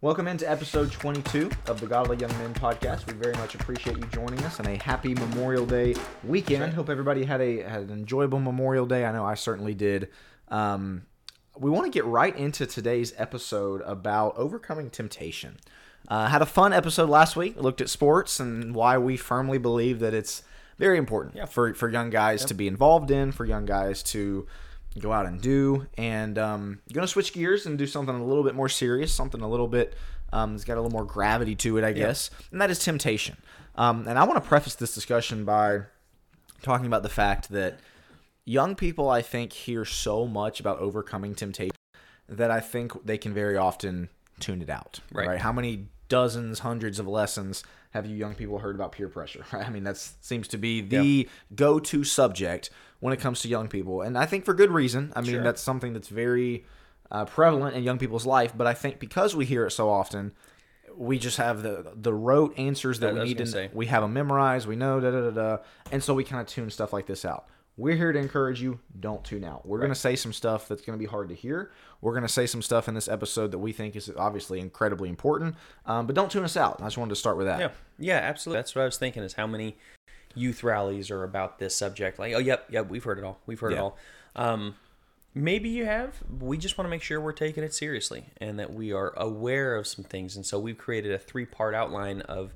Welcome into episode 22 of the Godly Young Men podcast. We very much appreciate you joining us and a happy Memorial Day weekend. Hope everybody had a had an enjoyable Memorial Day. I know I certainly did. Um, we want to get right into today's episode about overcoming temptation. Uh, had a fun episode last week. Looked at sports and why we firmly believe that it's very important Yeah. for for young guys to be involved in, for young guys to go out and do. And um, going to switch gears and do something a little bit more serious, something a little bit um, that's got a little more gravity to it, I guess. And that is temptation. Um, and I want to preface this discussion by talking about the fact that young people, I think, hear so much about overcoming temptation that I think they can very often tune it out. Right. How many dozens, hundreds of lessons have you young people heard about peer pressure? Right. I mean, that seems to be the go-to subject when it comes to young people, and I think for good reason. I mean, Sure. that's something that's very uh, prevalent in young people's life. But I think because we hear it so often. We just have the the rote answers that we need to. say. We have them memorized. We know da da da da, and so we kind of tune stuff like this out. We're here to encourage you. Don't tune out. We're going to say some stuff that's going to be hard to hear. We're going to say some stuff in this episode that we think is obviously incredibly important. Um, but don't tune us out. I just wanted to start with that. Yeah, yeah, absolutely. That's what I was thinking. Is how many youth rallies are about this subject? Like, oh, yep, yep, we've heard it all. We've heard Yeah. it all. Um, maybe you have. We just want to make sure we're taking it seriously and that we are aware of some things. And so we've created a three-part outline of,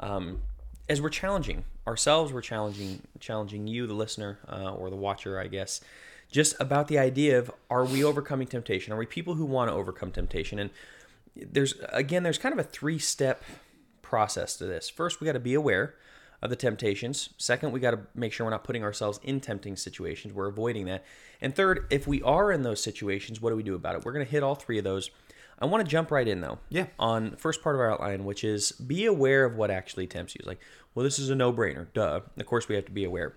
um, as we're challenging ourselves, we're challenging challenging you, the listener uh, or the watcher, I guess, just about the idea of are we overcoming temptation? Are we people who want to overcome temptation? And there's again, there's kind of a three-step process to this. First, we got to be aware of the temptations. Second, we got to make sure we're not putting ourselves in tempting situations. We're avoiding that. And third, if we are in those situations, what do we do about it? We're going to hit all three of those. I want to jump right in though. Yeah. On first part of our outline, which is be aware of what actually tempts you. It's like, well, this is a no-brainer. Duh. Of course, we have to be aware.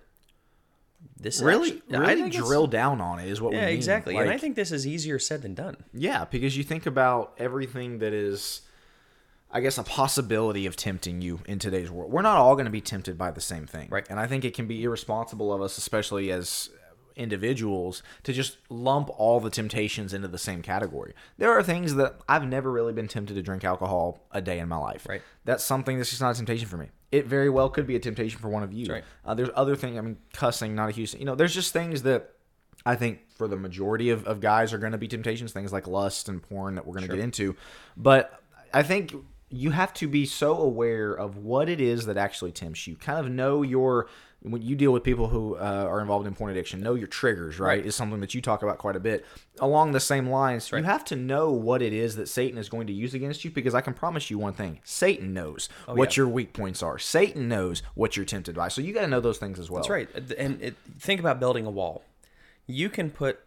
This is Really, actually- I really think drill down on it is what we Yeah, mean. exactly. and I think this is easier said than done. Yeah, because you think about everything that is, I guess, a possibility of tempting you in today's world. We're not all going to be tempted by the same thing. Right. And I think it can be irresponsible of us, especially as individuals, to just lump all the temptations into the same category. There are things that I've never really been tempted to drink alcohol a day in my life. Right. That's something that's just not a temptation for me. It very well could be a temptation for one of you. right. Uh, there's other things. I mean, cussing, not a huge. You know, there's just things that I think for the majority of, of guys are going to be temptations, things like lust and porn that we're going to Sure. get into. But I think you have to be so aware of what it is that actually tempts you. Kind of know your when you deal with people who uh, are involved in porn addiction, know your triggers. Right, Right. is something that you talk about quite a bit. Along the same lines, right. you have to know what it is that Satan is going to use against you because I can promise you one thing: Satan knows what Oh, yeah. your weak points are. Satan knows what you're tempted by. So you got to know those things as well. That's right. And it, think about building a wall. You can put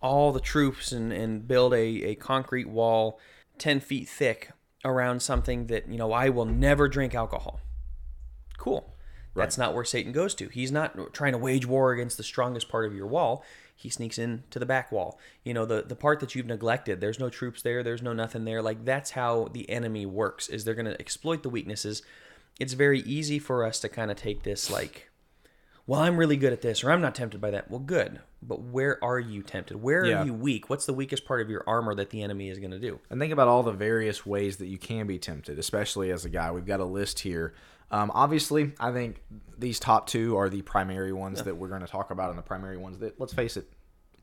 all the troops and, and build a, a concrete wall 10 feet thick around something that, you know, I will never drink alcohol. Cool. That's not where Satan goes to. He's not trying to wage war against the strongest part of your wall. He sneaks in to the back wall. You know, the, the part that you've neglected, there's no troops there, there's no nothing there. Like that's how the enemy works, is they're gonna exploit the weaknesses. It's very easy for us to kind of take this like well, I'm really good at this, or I'm not tempted by that. Well, good. But where are you tempted? Where Yeah. are you weak? What's the weakest part of your armor that the enemy is going to do? And think about all the various ways that you can be tempted, especially as a guy. We've got a list here. Um, obviously, I think these top two are the primary ones that we're going to talk about, and the primary ones that, let's face it,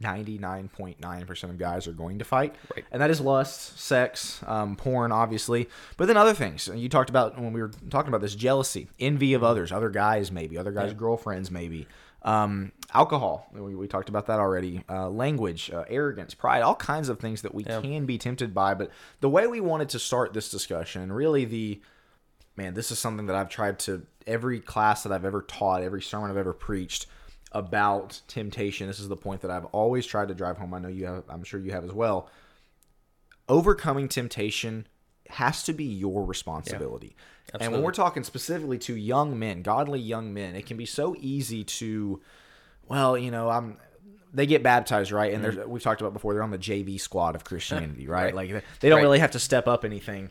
99.9% of guys are going to fight. Right. And that is lust, sex, um, porn, obviously. But then other things. You talked about when we were talking about this jealousy, envy of others, other guys, maybe, other guys' girlfriends, maybe. Um, alcohol, we, we talked about that already. Uh, language, uh, arrogance, pride, all kinds of things that we can be tempted by. But the way we wanted to start this discussion, really the man, this is something that I've tried to every class that I've ever taught, every sermon I've ever preached about temptation. This is the point that I've always tried to drive home. I know you have, I'm sure you have as well. Overcoming temptation has to be your responsibility. and when we're talking specifically to young men, godly young men, it can be so easy to, well, you know, I'm. They get baptized, right? And mm-hmm. there's we've talked about before. They're on the JV squad of Christianity, right? Right. Like they- they don't Right. really have to step up anything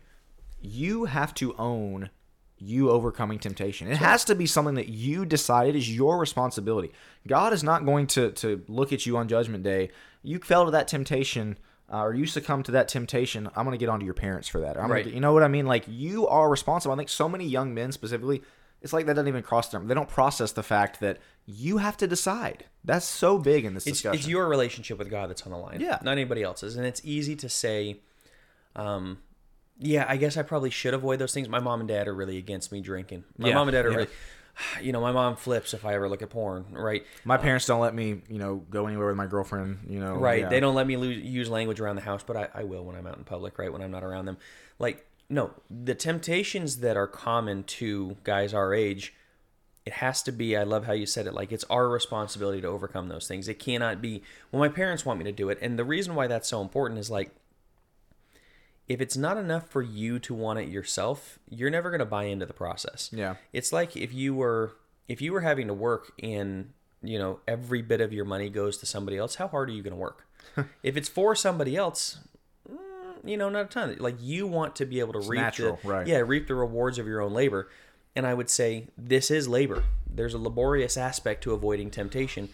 you have to own you overcoming temptation. It has to be something that you decided is your responsibility. God is not going to to look at you on judgment day. You fell to that temptation uh, or you succumb to that temptation, I'm going to get onto your parents for that. I'm Right. get- you know what I mean? Like you are responsible. I think so many young men specifically, it's like that doesn't even cross them. They don't process the fact that you have to decide. That's so big in this it's, discussion. it's your relationship with God that's on the line. Yeah. Not anybody else's. And it's easy to say, um, yeah, I guess I probably should avoid those things. My mom and dad are really against me drinking. My Yeah, mom and dad are yeah. really, you know, my mom flips if I ever look at porn, right? my uh, parents don't let me, you know, go anywhere with my girlfriend. You know, Right. yeah. They don't let me lose, use language around the house, but I, I will when I'm out in public, right? When I'm not around them. Like, no, the temptations that are common to guys our age, it has to be, I love how you said it, like it's our responsibility to overcome those things. It cannot be, well, my parents want me to do it. And the reason why that's so important is like, if it's not enough for you to want it yourself, you're never going to buy into the process. Yeah. It's like if you were if you were having to work and, you know, every bit of your money goes to somebody else, how hard are you going to work? if it's for somebody else, mm, you know, not a ton. Like you want to be able to reap natural, the right. yeah, reap the rewards of your own labor. And I would say this is labor. There's a laborious aspect to avoiding temptation.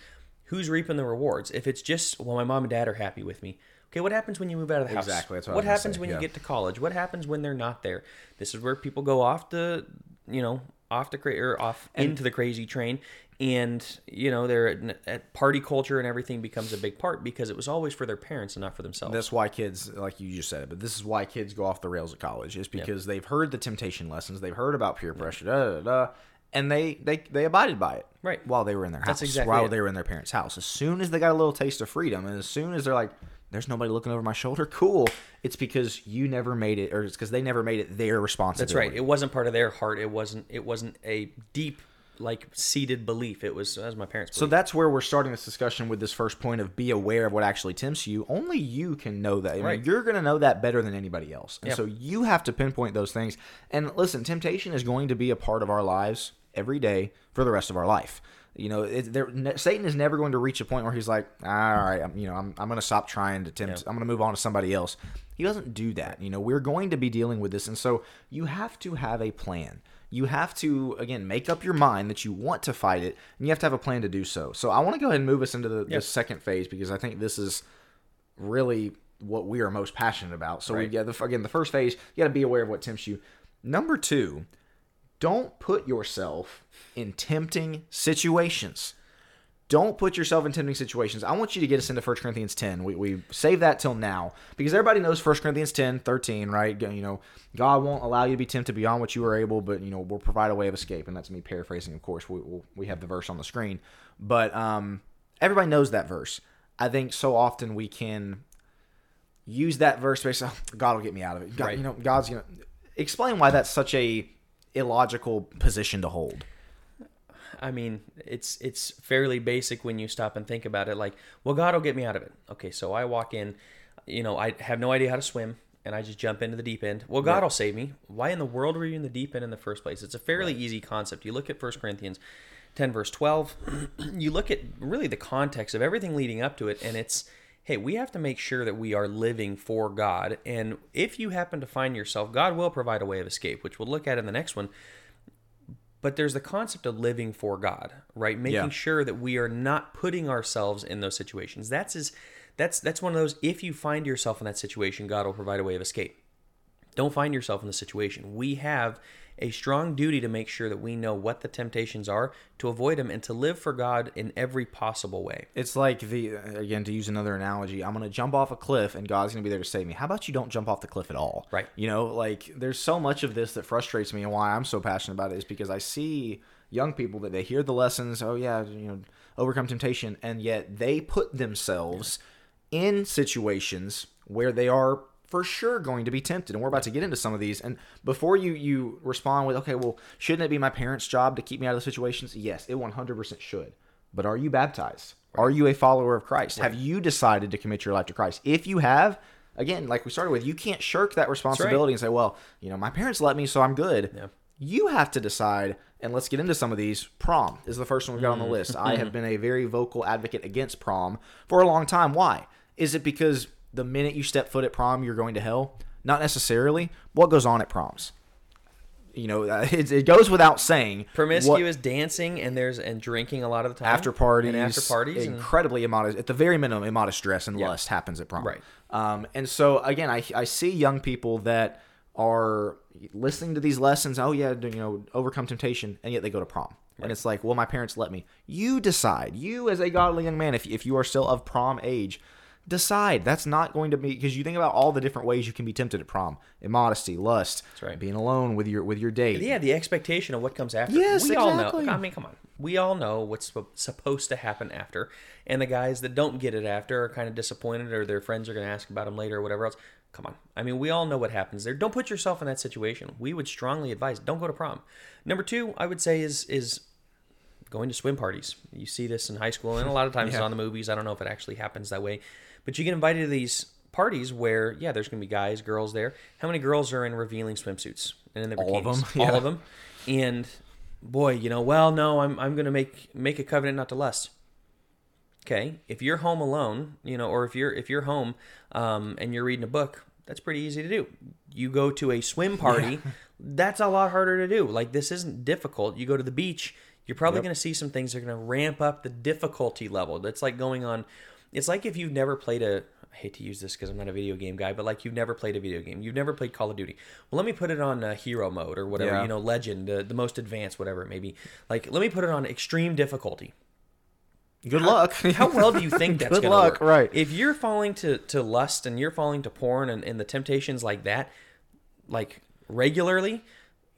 Who's reaping the rewards? If it's just, well, my mom and dad are happy with me. Okay, what happens when you move out of the house? Exactly, that's what I what happens say, when yeah. you get to college? What happens when they're not there? This is where people go off the, you know, off the cra- or off into the crazy train, and you know, they're at, at party culture and everything becomes a big part because it was always for their parents and not for themselves. That's why kids, like you just said, but this is why kids go off the rails at college. Is because they've heard the temptation lessons, they've heard about peer pressure, da, da, da, da, and they they they abided by it. Right. While they were in their house. That's exactly while it. they were in their parents' house. As soon as they got a little taste of freedom, and as soon as they're like, "There's nobody looking over my shoulder," cool. It's because you never made it, or it's because they never made it their responsibility. That's right. It wasn't part of their heart. It wasn't. It wasn't a deep, like seated belief. It was as my parents. So that's where we're starting this discussion with this first point of be aware of what actually tempts you. Only you can know that. I mean, Right. you're going to know that better than anybody else. And Yeah. so you have to pinpoint those things. And listen, temptation is going to be a part of our lives every day for the rest of our life. You know, it, ne- Satan is never going to reach a point where he's like, all right, I'm, you know, I'm, I'm going to stop trying to tempt. I'm going to move on to somebody else. He doesn't do that. You know, we're going to be dealing with this, and so you have to have a plan. You have to again make up your mind that you want to fight it, and you have to have a plan to do so. So I want to go ahead and move us into the, the second phase because I think this is really what we are most passionate about. So we yeah, the, again, the first phase, you got to be aware of what tempts you. Number two, don't put yourself in tempting situations. Don't put yourself in tempting situations. I want you to get us into 1 Corinthians 10. We, we save that till now because everybody knows 1 Corinthians 10, 13, right? You know, God won't allow you to be tempted beyond what you are able, but, you know, we'll provide a way of escape. And that's me paraphrasing, of course. We, we'll, we have the verse on the screen. But um, everybody knows that verse. I think so often we can use that verse to say, "Oh, God will get me out of it. God, Right. You know, God's going to explain why that's such a illogical position to hold. I mean, it's it's fairly basic when you stop and think about it. Like, well, God will get me out of it. Okay, so I walk in, you know, I have no idea how to swim, and I just jump into the deep end. Well, God Right. will save me. Why in the world were you in the deep end in the first place? It's a fairly easy concept. You look at 1 Corinthians 10, verse 12, you look at really the context of everything leading up to it, and it's, hey, we have to make sure that we are living for God. And if you happen to find yourself, God will provide a way of escape, which we'll look at in the next one but there's the concept of living for God, right? Making Yeah. sure that we are not putting ourselves in those situations. That's is that's that's one of those if you find yourself in that situation, God will provide a way of escape. Don't find yourself in the situation. We have a strong duty to make sure that we know what the temptations are, to avoid them and to live for God in every possible way. It's like the again to use another analogy. I'm going to jump off a cliff, and God's going to be there to save me. How about you don't jump off the cliff at all? Right. You know, like there's so much of this that frustrates me, and why I'm so passionate about it is because I see young people that they hear the lessons. Oh yeah, you know, overcome temptation, and yet they put themselves in situations where they are for sure going to be tempted and we're about to get into some of these. And before you you respond with okay well shouldn't it be my parents job to keep me out of the situations? Yes it 100% should. But are you baptized? Are you a follower of christ? Have you decided to commit your life to christ? If you have again like we started with you can't shirk that responsibility and say well you know my parents let me so i'm good. Yeah. you have to decide and let's get into some of these prom is the first one we've got on the mm. list. I have been a very vocal advocate against prom for a long time. Why? Is it because the minute you step foot at prom you're going to hell not necessarily what goes on at proms you know, uh, it, it goes without saying. what- Promiscuous dancing and there's and drinking a lot of the time. after parties, and after parties. and- incredibly immodest. At the very minimum, immodest dress and lust happens at prom. Right. Um, and so again, I I see young people that are listening to these lessons. Oh yeah, you know, overcome temptation, and yet they go to prom. And it's like, well, my parents let me. You decide. You, as a godly young man, if if you are still of prom age, decide. That's not going to be because you think about all the different ways you can be tempted at prom: immodesty, lust, right. being alone with your with your date. yeah, the expectation of what comes after. Yes, we all exactly. know. I mean, come on. We all know what's supposed to happen after, and the guys that don't get it after are kind of disappointed, or their friends are going to ask about them later, or whatever else. Come on. I mean, we all know what happens there. Don't put yourself in that situation. We would strongly advise don't go to prom. Number two, I would say is is going to swim parties. You see this in high school, and a lot of times it's on the movies. I don't know if it actually happens that way, but you get invited to these parties where, yeah, there's going to be guys, girls there. How many girls are in revealing swimsuits and in their All of them, All of them. And boy, you know, well, no, I'm I'm going to make make a covenant not to lust. Okay, if you're home alone, you know, or if you're if you're home um, and you're reading a book, that's pretty easy to do. You go to a swim party, that's a lot harder to do. Like this isn't difficult. You go to the beach, you're probably going to see some things that are going to ramp up the difficulty level. That's like going on. It's like if you've never played a. I hate to use this because I'm not a video game guy, but like you've never played a video game, you've never played Call of Duty. Well, let me put it on uh, hero mode or whatever, Yeah. you know, legend, uh, the most advanced, whatever it may be. Like, let me put it on extreme difficulty Good luck. how well do you think that's Good going to luck, work? right. If you're falling to, to lust and you're falling to porn and, and the temptations like that, like regularly,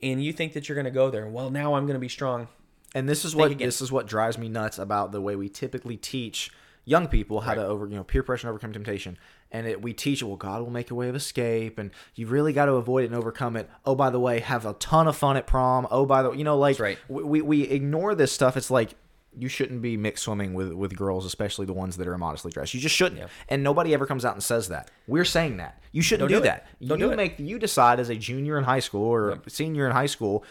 and you think that you're going to go there, well, now I'm going to be strong. And this is what again. this is what drives me nuts about the way we typically teach young people how to over you know peer pressure and overcome temptation. And it, we teach well, God will make a way of escape, and you really got to avoid it and overcome it. Oh, by the way, have a ton of fun at prom. Oh, by the way you know like right. we, we ignore this stuff. It's like you shouldn't be mixed swimming with with girls, especially the ones that are immodestly dressed. You just shouldn't. And nobody ever comes out and says that. We're saying that you shouldn't Don't do, do that. Don't you do make you decide as a junior in high school or a senior in high school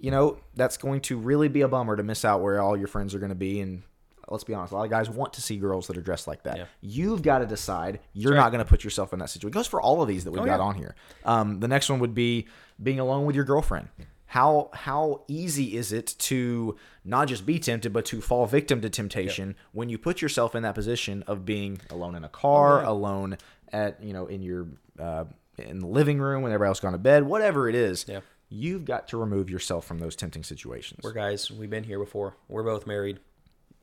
you know that's going to really be a bummer to miss out where all your friends are going to be and let's be honest a lot of guys want to see girls that are dressed like that Yeah. you've got to decide you're not going to put yourself in that situation it goes for all of these that we've Oh, got yeah. on here um, the next one would be being alone with your girlfriend how how easy is it to not just be tempted but to fall victim to temptation when you put yourself in that position of being alone in a car alone at you know in your uh, in the living room when everybody else gone to bed whatever it is Yeah. you've got to remove yourself from those tempting situations We're guys, we've been here before. We're both married.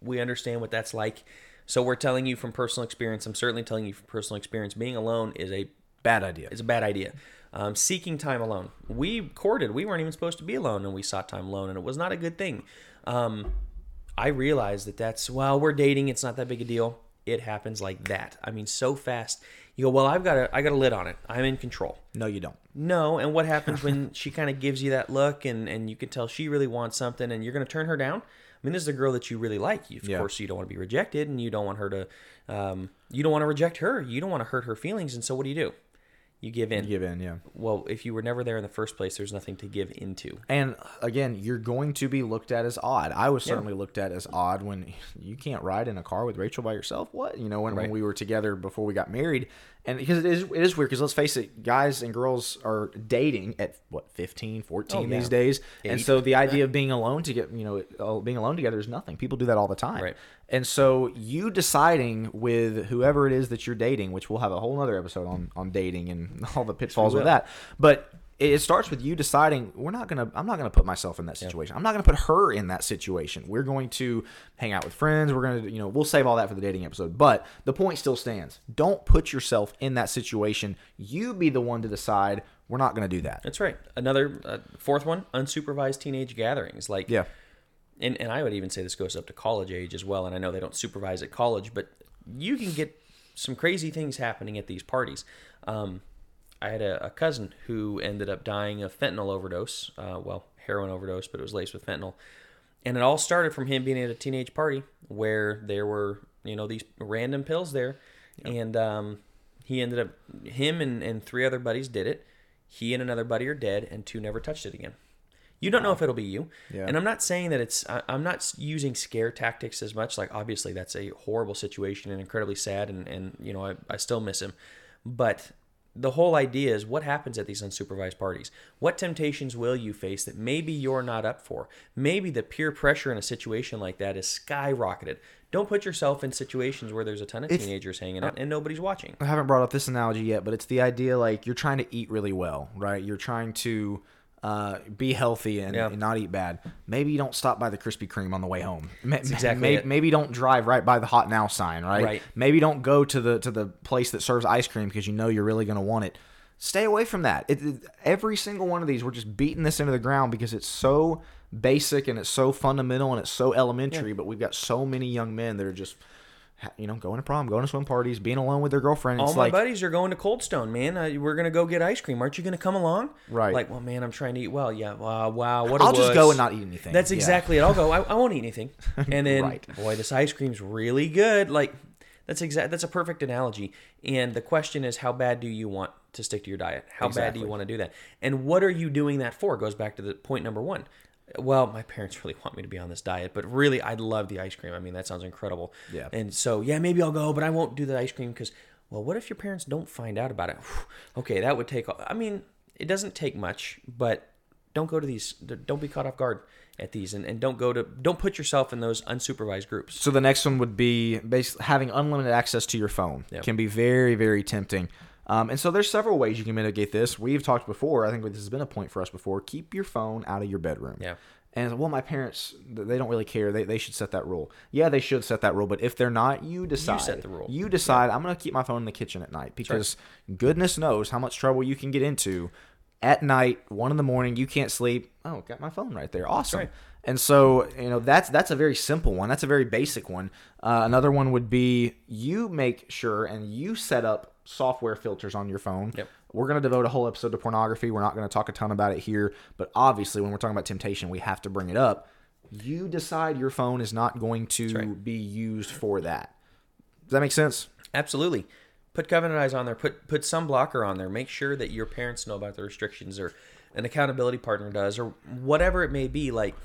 We understand what that's like. So we're telling you from personal experience. I'm certainly telling you from personal experience. Being alone is a bad idea It's a bad idea. Um, seeking time alone. We courted. We weren't even supposed to be alone, and we sought time alone, and it was not a good thing. Um, I realized that that's well, we're dating. It's not that big a deal. It happens like that. I mean, so fast. You go, well, I've got a, I got a lid on it. I'm in control. no you don't No, and what happens when she kind of gives you that look, and and you can tell she really wants something, and you're going to turn her down? I mean, this is a girl that you really like. You, of Yeah. course, you don't want to be rejected, and you don't want her to, um, you don't want to reject her. You don't want to hurt her feelings, and so what do you do? You give in. give in yeah Well, if you were never there in the first place, there's nothing to give into. And again, you're going to be looked at as odd. I was certainly looked at as odd when you can't ride in a car with Rachel by yourself. What? You know, when, when we were together before we got married. And because it is, it is weird because let's face it, guys and girls are dating at what, 15, 14 Oh, yeah. these days. And so the idea of being alone to get, you know, uh, being alone together is nothing. People do that all the time. Right. And so you deciding with whoever it is that you're dating, which we'll have a whole other episode on, on dating and all the pitfalls with that. But it starts with you deciding we're not gonna i'm not gonna put myself in that situation i'm not gonna put her in that situation we're going to hang out with friends we're gonna you know we'll save all that for the dating episode but the point still stands don't put yourself in that situation you be the one to decide we're not gonna do that That's right. Another uh, fourth one: unsupervised teenage gatherings. Like yeah and, and I would even say this goes up to college age as well. And I know they don't supervise at college, but you can get some crazy things happening at these parties. Um, I had a, a cousin who ended up dying of fentanyl overdose. Uh, well, heroin overdose, but it was laced with fentanyl. And it all started from him being at a teenage party where there were, you know, these random pills there. And um, he ended up, him and, and three other buddies did it. He and another buddy are dead, and two never touched it again. You don't know if it'll be you. Yeah. And I'm not saying that it's, I, I'm not using scare tactics as much. Like, obviously, that's a horrible situation and incredibly sad, and, and you know, I, I still miss him. But the whole idea is what happens at these unsupervised parties? What temptations will you face that maybe you're not up for? Maybe the peer pressure in a situation like that is skyrocketed. Don't put yourself in situations where there's a ton of teenagers hanging out and nobody's watching. I haven't brought up this analogy yet, but it's the idea like you're trying to eat really well, right? You're trying to uh, be healthy and, Yeah. and not eat bad. Maybe you don't stop by the Krispy Kreme on the way home. Ma- exactly may- it. Maybe don't drive right by the hot now sign, right? Right. Maybe don't go to the to the place that serves ice cream because you know you're really going to want it. Stay away from that. It, it- every single one of these, we're just beating this into the ground because it's so basic and it's so fundamental and it's so elementary. But we've got so many young men that are just, you know, going to prom, going to swim parties, being alone with their girlfriend. All It's my like, buddies are going to Cold Stone, man. Uh, we're gonna go get ice cream. Aren't you gonna come along? Right. Like, well, man, I'm trying to eat well. Yeah. Wow. Wow. What? a I'll just go and not eat anything. That's Yeah. exactly it. I'll go. I, I won't eat anything. And then, Right. boy, this ice cream's really good. Like, that's exact. That's a perfect analogy. And the question is, how bad do you want to stick to your diet? How bad do you want to do that? And what are you doing that for? Goes back to the point number one. Well, my parents really want me to be on this diet, but really, I'd love the ice cream. I mean, that sounds incredible. Yeah. And so, yeah, maybe I'll go, but I won't do the ice cream because, well, what if your parents don't find out about it? okay, that would take. I mean, it doesn't take much, but don't go to these. Don't be caught off guard at these, and, and don't go to. Don't put yourself in those unsupervised groups. So the next one would be basically having unlimited access to your phone. Yeah. Can be very, very tempting. Um, and so there's several ways you can mitigate this. We've talked before. I think this has been a point for us before. Keep your phone out of your bedroom. Yeah. And well, my parents they don't really care. They, they should set that rule. Yeah, they should set that rule. But if they're not, you decide. You set the rule. You decide. I'm going to keep my phone in the kitchen at night because goodness knows how much trouble you can get into at night, one in the morning. You can't sleep. Oh, got my phone right there. Awesome. right. And so, you know, that's that's a very simple one. That's a very basic one. Uh, another one would be you make sure and you set up software filters on your phone. Yep. We're going to devote a whole episode to pornography. We're not going to talk a ton about it here, but obviously, when we're talking about temptation, we have to bring it up. You decide your phone is not going to right. be used for that. Does that make sense? Absolutely. Put Covenant Eyes on there. Put put some blocker on there. Make sure that your parents know about the restrictions, or an accountability partner does, or whatever it may be. Like,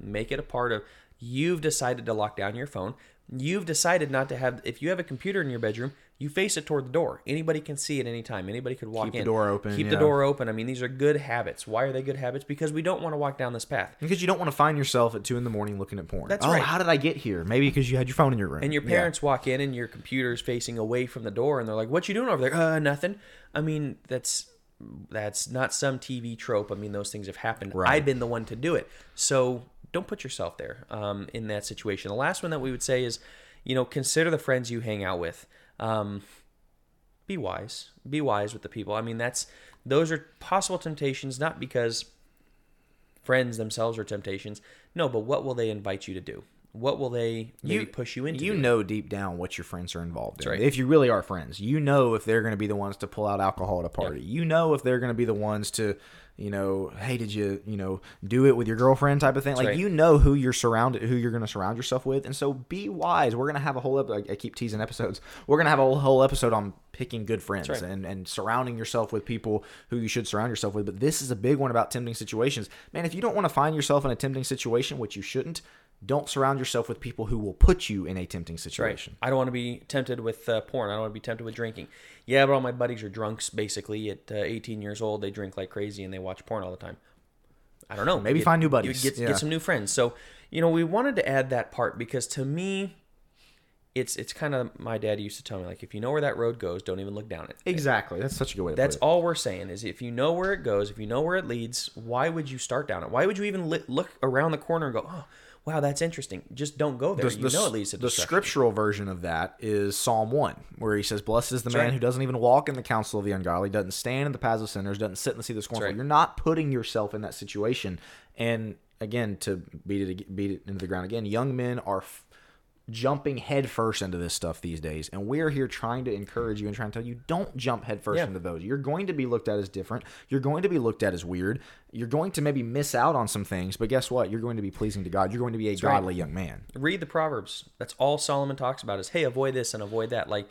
make it a part of. You've decided to lock down your phone. You've decided not to have. If you have a computer in your bedroom, you face it toward the door. Anybody can see it anytime. Anybody could walk in. Keep the door open, Keep the door open. I mean, these are good habits. Why are they good habits? Because we don't want to walk down this path. Because you don't want to find yourself at two in the morning looking at porn. That's oh, right. how did I get here? Maybe because you had your phone in your room. And your Yeah. parents walk in and your computer's facing away from the door and they're like, "What you doing over there?" Uh, nothing. I mean, that's that's not some TV trope. I mean, those things have happened. Right. I've been the one to do it. So don't put yourself there um, in that situation. The last one that we would say is, you know, consider the friends you hang out with. Um, be wise. Be wise with the people. I mean, that's those are possible temptations, not because friends themselves are temptations. No, but what will they invite you to do? What will they maybe push you into? You doing? know deep down what your friends are involved in. right. If you really are friends, you know if they're going to be the ones to pull out alcohol at a party. You know if they're going to be the ones to, you know, hey, did you, you know, do it with your girlfriend type of thing. Like right. you know who you're surrounded, who you're going to surround yourself with, and so be wise. We're going to have a whole. Ep- I keep teasing episodes. We're going to have a whole, whole episode on picking good friends right. and and surrounding yourself with people who you should surround yourself with. But this is a big one about tempting situations, man. If you don't want to find yourself in a tempting situation, which you shouldn't. Don't surround yourself with people who will put you in a tempting Right. situation. I don't want to be tempted with uh, porn. I don't want to be tempted with drinking. Yeah, but all my buddies are drunks. Basically, at uh, 18 years old, they drink like crazy and they watch porn all the time. I don't know. Maybe Get- find new buddies. Get, Yeah. get some new friends. So, you know, we wanted to add that part because to me, it's it's kind of my dad used to tell me like if you know where that road goes, don't even look down it. Exactly. That's such a good way to That's all we're saying is if you know where it goes, if you know where it leads, why would you start down it? Why would you even look around the corner and go, "Oh, wow, that's interesting." Just don't go there. The, you the- know it leads to the scriptural version of that is Psalm 1, where he says, Blessed is the man right. who doesn't even walk in the counsel of the ungodly, doesn't stand in the paths of sinners, doesn't sit in the seat of the scornful. right. You're not putting yourself in that situation. And again, to beat it, beat it into the ground again, young men are f- jumping headfirst into this stuff these days. And we're here trying to encourage you and trying to tell you don't jump headfirst Yeah. into those. You're going to be looked at as different. You're going to be looked at as weird. You're going to maybe miss out on some things, but guess what? You're going to be pleasing to God. You're going to be a right. godly young man. read the proverbs that's all solomon talks about is hey avoid this and avoid that like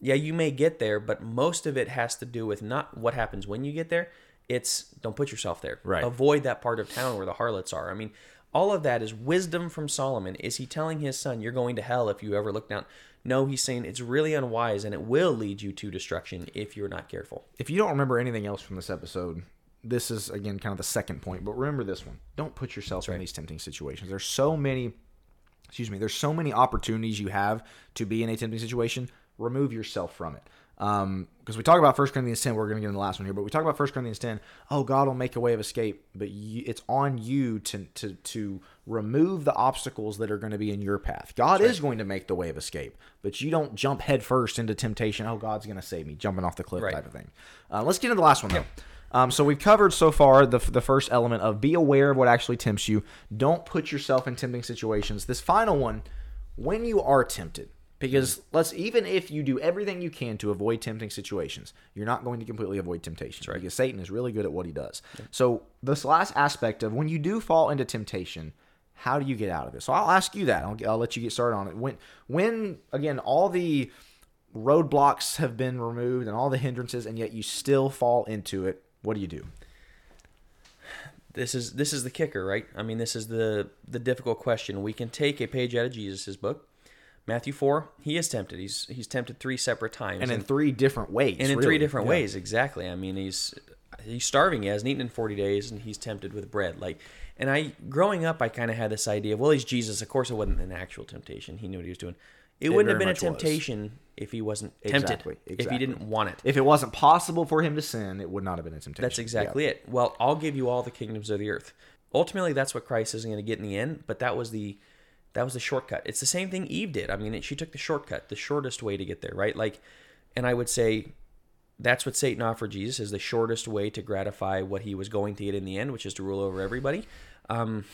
yeah you may get there but most of it has to do with not what happens when you get there it's don't put yourself there Right. avoid that part of town where the harlots are i mean all of that is wisdom from Solomon. Is he telling his son, You're going to hell if you ever look down? No, he's saying it's really unwise and it will lead you to destruction if you're not careful. If you don't remember anything else from this episode, this is again kind of the second point. But remember this one: don't put yourself in these tempting situations. There's so many. Excuse me. There's so many opportunities you have to be in a tempting situation. Remove yourself from it. Um, because we talk about 1 Corinthians 10, we're going to get in the last one here, but we talk about 1 Corinthians 10. Oh, God will make a way of escape, but you, it's on you to, to, to remove the obstacles that are going to be in your path. God is going to make the way of escape, but you don't jump headfirst into temptation. Oh, God's going to save me, jumping off the cliff Right. type of thing. Uh, let's get into the last one, though. Um, so we've covered so far the, the first element of be aware of what actually tempts you. Don't put yourself in tempting situations. This final one, when you are tempted, because let's even if you do everything you can to avoid tempting situations, you're not going to completely avoid temptation because Satan is really good at what he does. So this last aspect of when you do fall into temptation, how do you get out of it? So I'll ask you that. I'll, I'll let you get started on it. When when again all the roadblocks have been removed and all the hindrances, and yet you still fall into it, what do you do? This is this is the kicker, right? I mean, this is the the difficult question. We can take a page out of Jesus' book, Matthew four. He is tempted. He's he's tempted three separate times, And in three different ways. and in really. three different Yeah. ways exactly i mean he's he's starving he hasn't eaten in 40 days and he's tempted with bread like and i growing up i kind of had this idea of well he's jesus of course it wasn't an actual temptation he knew what he was doing it, wouldn't have been a much was. temptation if he wasn't tempted Exactly, if he didn't want it If it wasn't possible for him to sin, it would not have been a temptation. that's exactly it well i'll give you all the kingdoms of the earth ultimately that's what christ isn't going to get in the end but that was the that was the shortcut it's the same thing eve did i mean she took the shortcut the shortest way to get there right like and i would say that's what Satan offered Jesus is the shortest way to gratify what he was going to get in the end, which is to rule over everybody. Um,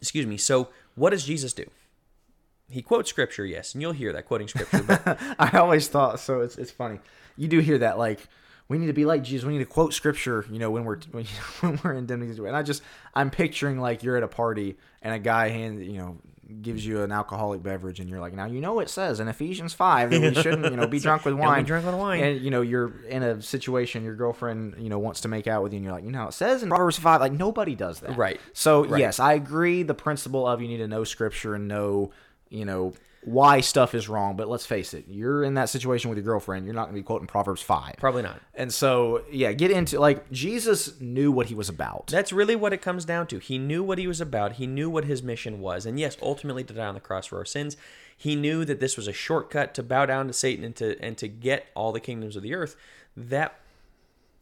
excuse me. So, what does Jesus do? He quotes scripture, yes, and you'll hear that quoting scripture. But I always thought so. It's it's funny. You do hear that like we need to be like Jesus. We need to quote scripture. You know when we're when, when we're in situations. And I just I'm picturing like you're at a party and a guy hand you know gives you an alcoholic beverage and you're like now you know what it says in Ephesians five that we shouldn't you know be drunk with wine. drunk with wine. And you know you're in a situation your girlfriend you know wants to make out with you and you're like you know it says in Proverbs five like nobody does that. Right. So Right. yes, I agree. The principle of you need to know scripture and know you know why stuff is wrong. But let's face it, you're in that situation with your girlfriend. You're not going to be quoting Proverbs five. probably not. And so yeah, get into like Jesus knew what he was about. That's really what it comes down to. He knew what he was about. He knew what his mission was. And yes, ultimately to die on the cross for our sins. He knew that this was a shortcut to bow down to Satan and to and to get all the kingdoms of the earth. That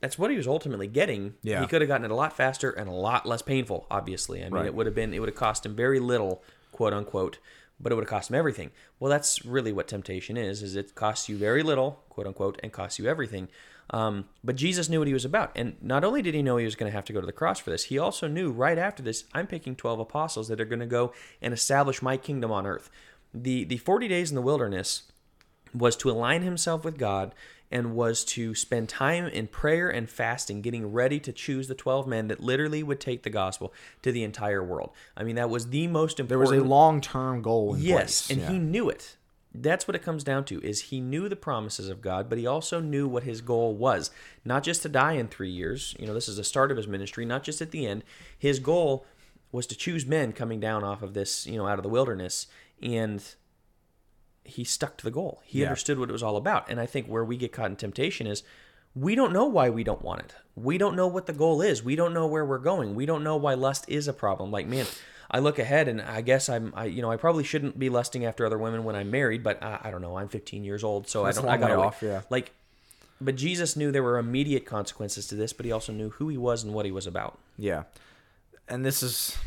that's what he was ultimately getting. Yeah. He could have gotten it a lot faster and a lot less painful, obviously. I mean, Right. it would have been it would have cost him very little, quote unquote, but it would have cost him everything. Well, that's really what temptation is, is it costs you very little, quote unquote, and costs you everything. Um, but Jesus knew what he was about. And not only did he know he was going to have to go to the cross for this, he also knew right after this, I'm picking 12 apostles that are going to go and establish my kingdom on earth. The, the 40 days in the wilderness was to align himself with God and was to spend time in prayer and fasting, getting ready to choose the 12 men that literally would take the gospel to the entire world. I mean, that was the most important. there was a long term goal in Yes, place. and Yeah. he knew it. That's what it comes down to is he knew the promises of God, but he also knew what his goal was. Not just to die in 3 years. You know, this is the start of his ministry, not just at the end. His goal was to choose men coming down off of this, you know, out of the wilderness and he stuck to the goal. He Yeah. understood what it was all about. And I think where we get caught in temptation is we don't know why we don't want it. We don't know what the goal is. We don't know where we're going. We don't know why lust is a problem. Like, man, I look ahead and I guess I'm, I, you know, I probably shouldn't be lusting after other women when I'm married, but I, I don't know. I'm 15 years old, so That's I don't. I gotta off, yeah. Like, but Jesus knew there were immediate consequences to this, but he also knew who he was and what he was about. Yeah. And this is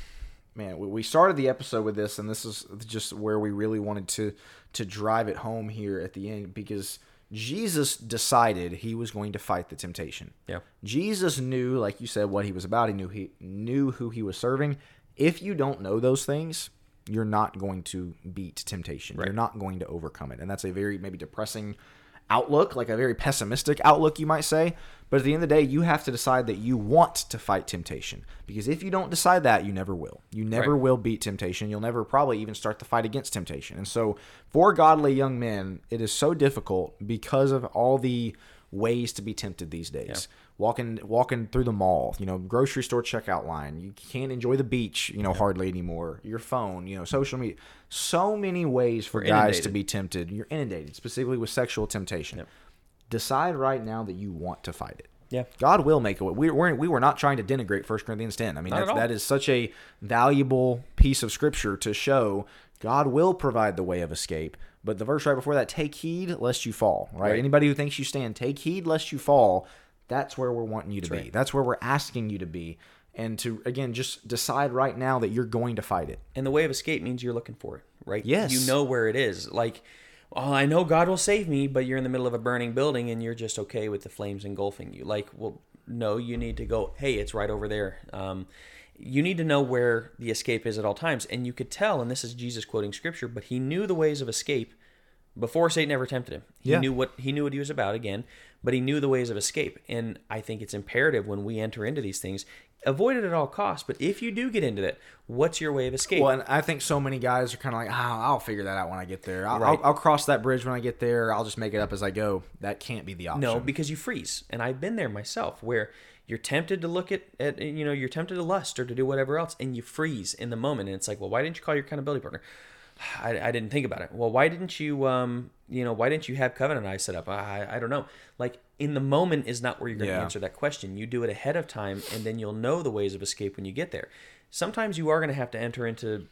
man, we- started the episode with this and this is just where we really wanted to to drive it home here at the end because Jesus decided he was going to fight the temptation. Yeah. Jesus knew, like you said, what he was about. He knew he knew who he was serving. If you don't know those things, you're not going to beat temptation. You're not going to overcome it. And that's a very maybe depressing outlook, like a very pessimistic outlook, you might say. But at the end of the day, you have to decide that you want to fight temptation. Because if you don't decide that, you never will. You never Right. will beat temptation. You'll never probably even start the fight against temptation. And so, for godly young men, it is so difficult because of all the ways to be tempted these days. Walking walking through the mall, you know, grocery store checkout line. You can't enjoy the beach, you know, hardly anymore. Your phone, you know, social media. So many ways for We're guys inundated. to be tempted. You're inundated, specifically with sexual temptation. Yep. Decide right now that you want to fight it. Yeah. God will make a way. We we're, we were not trying to denigrate 1 Corinthians 10. I mean, that is such a valuable piece of scripture to show God will provide the way of escape. But the verse right before that, take heed lest you fall, right? Right. Anybody who thinks you stand, take heed lest you fall. That's where we're wanting you to be. right. That's where we're asking you to be. And to, again, just decide right now that you're going to fight it. And the way of escape means you're looking for it, right? Yes. You know where it is. Like, oh, I know God will save me, but you're in the middle of a burning building and you're just okay with the flames engulfing you. Like, well, no, you need to go, hey, it's right over there. Um, you need to know where the escape is at all times. And you could tell, and this is Jesus quoting scripture, but he knew the ways of escape before Satan ever tempted him. He Yeah. knew what he knew what he was about again, but he knew the ways of escape. And I think it's imperative when we enter into these things, avoid it at all costs. But if you do get into it, what's your way of escape? Well, and I think so many guys are kind of like, ah, I'll figure that out when I get there. I'll, Right. I'll, I'll cross that bridge when I get there. I'll just make it up as I go. That can't be the option. No, because you freeze. And I've been there myself where you're tempted to look at, at you know, you're tempted to lust or to do whatever else and you freeze in the moment. And it's like, well, why didn't you call your accountability partner? I, I didn't think about it. Well, why didn't you, um, you know, why didn't you have covenant eyes set up? I, I don't know. Like in the moment is not where you're going to Yeah. answer that question. You do it ahead of time and then you'll know the ways of escape when you get there. Sometimes you are going to have to enter into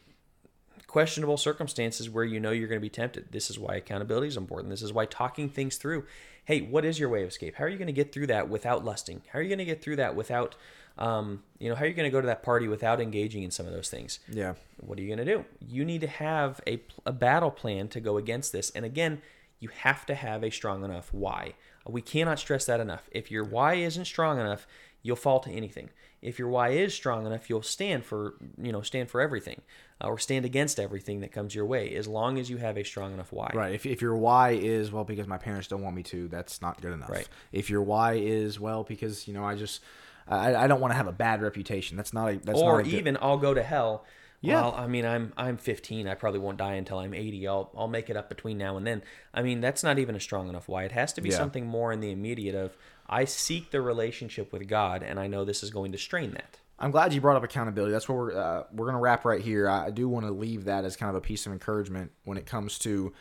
questionable circumstances where you know you're going to be tempted. This is why accountability is important. This is why talking things through. Hey, what is your way of escape? How are you going to get through that without lusting? How are you going to get through that without, um, you know, how are you going to go to that party without engaging in some of those things? Yeah. What are you going to do? You need to have a, a battle plan to go against this. And again, you have to have a strong enough why. We cannot stress that enough. If your why isn't strong enough, you'll fall to anything. If your why is strong enough, you'll stand for, you know, stand for everything uh, or stand against everything that comes your way as long as you have a strong enough why. Right. If, if your why is well because my parents don't want me to, that's not good enough. Right. If your why is well because you know I just I, I don't want to have a bad reputation. That's not a that's or not a good- even I'll go to hell. Yeah. Well, I mean, I'm I'm 15. I probably won't die until I'm 80. I'll I'll make it up between now and then. I mean, that's not even a strong enough why. It has to be Yeah. something more in the immediate of I seek the relationship with God, and I know this is going to strain that. I'm glad you brought up accountability. That's where we're uh, we're gonna wrap right here. I do want to leave that as kind of a piece of encouragement when it comes to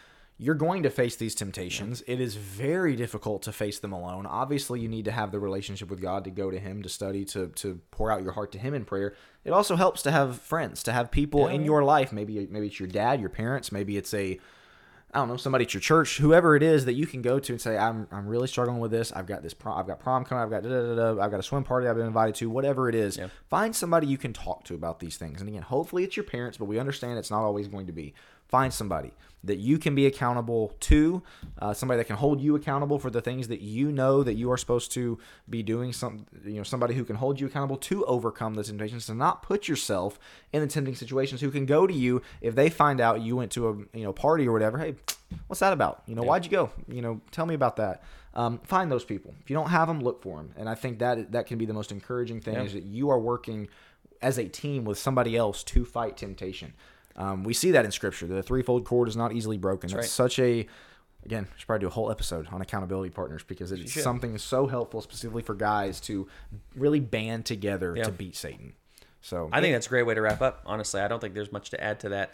you're going to face these temptations. It is very difficult to face them alone. Obviously, you need to have the relationship with God to go to Him to study to to pour out your heart to Him in prayer. It also helps to have friends, to have people in your life. Maybe maybe it's your dad, your parents. Maybe it's a I don't know, somebody at your church, whoever it is that you can go to and say, I'm, I'm really struggling with this. I've got this prom, I've got prom coming. I've got da, da, da, da, I've got a swim party I've been invited to. Whatever it is, Yeah. find somebody you can talk to about these things. And again, hopefully it's your parents, but we understand it's not always going to be. Find somebody that you can be accountable to, uh, somebody that can hold you accountable for the things that you know that you are supposed to be doing. Some, you know, somebody who can hold you accountable to overcome the temptations, to not put yourself in the tempting situations. Who can go to you if they find out you went to a you know party or whatever. Hey, what's that about? You know, why'd you go? You know, tell me about that. Um, find those people. If you don't have them, look for them. And I think that that can be the most encouraging thing Yeah. is that you are working as a team with somebody else to fight temptation. Um, we see that in scripture. The threefold cord is not easily broken. That's right. such a again, we should probably do a whole episode on accountability partners because it's something so helpful specifically for guys to really band together Yeah. to beat Satan. So I think that's a great way to wrap up. Honestly, I don't think there's much to add to that.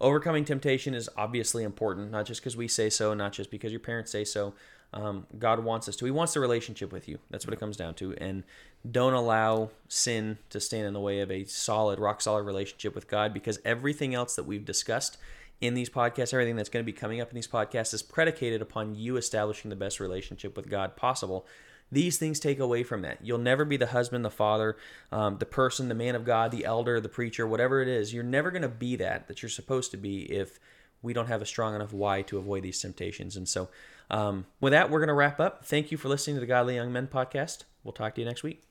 Overcoming temptation is obviously important, not just because we say so, not just because your parents say so. Um, God wants us to. He wants the relationship with you. That's what it comes down to. And don't allow sin to stand in the way of a solid, rock solid relationship with God because everything else that we've discussed in these podcasts, everything that's going to be coming up in these podcasts is predicated upon you establishing the best relationship with God possible. These things take away from that. You'll never be the husband, the father, um, the person, the man of God, the elder, the preacher, whatever it is. You're never going to be that that you're supposed to be if we don't have a strong enough why to avoid these temptations. And so, um, with that, we're going to wrap up. Thank you for listening to the Godly Young Men podcast. We'll talk to you next week.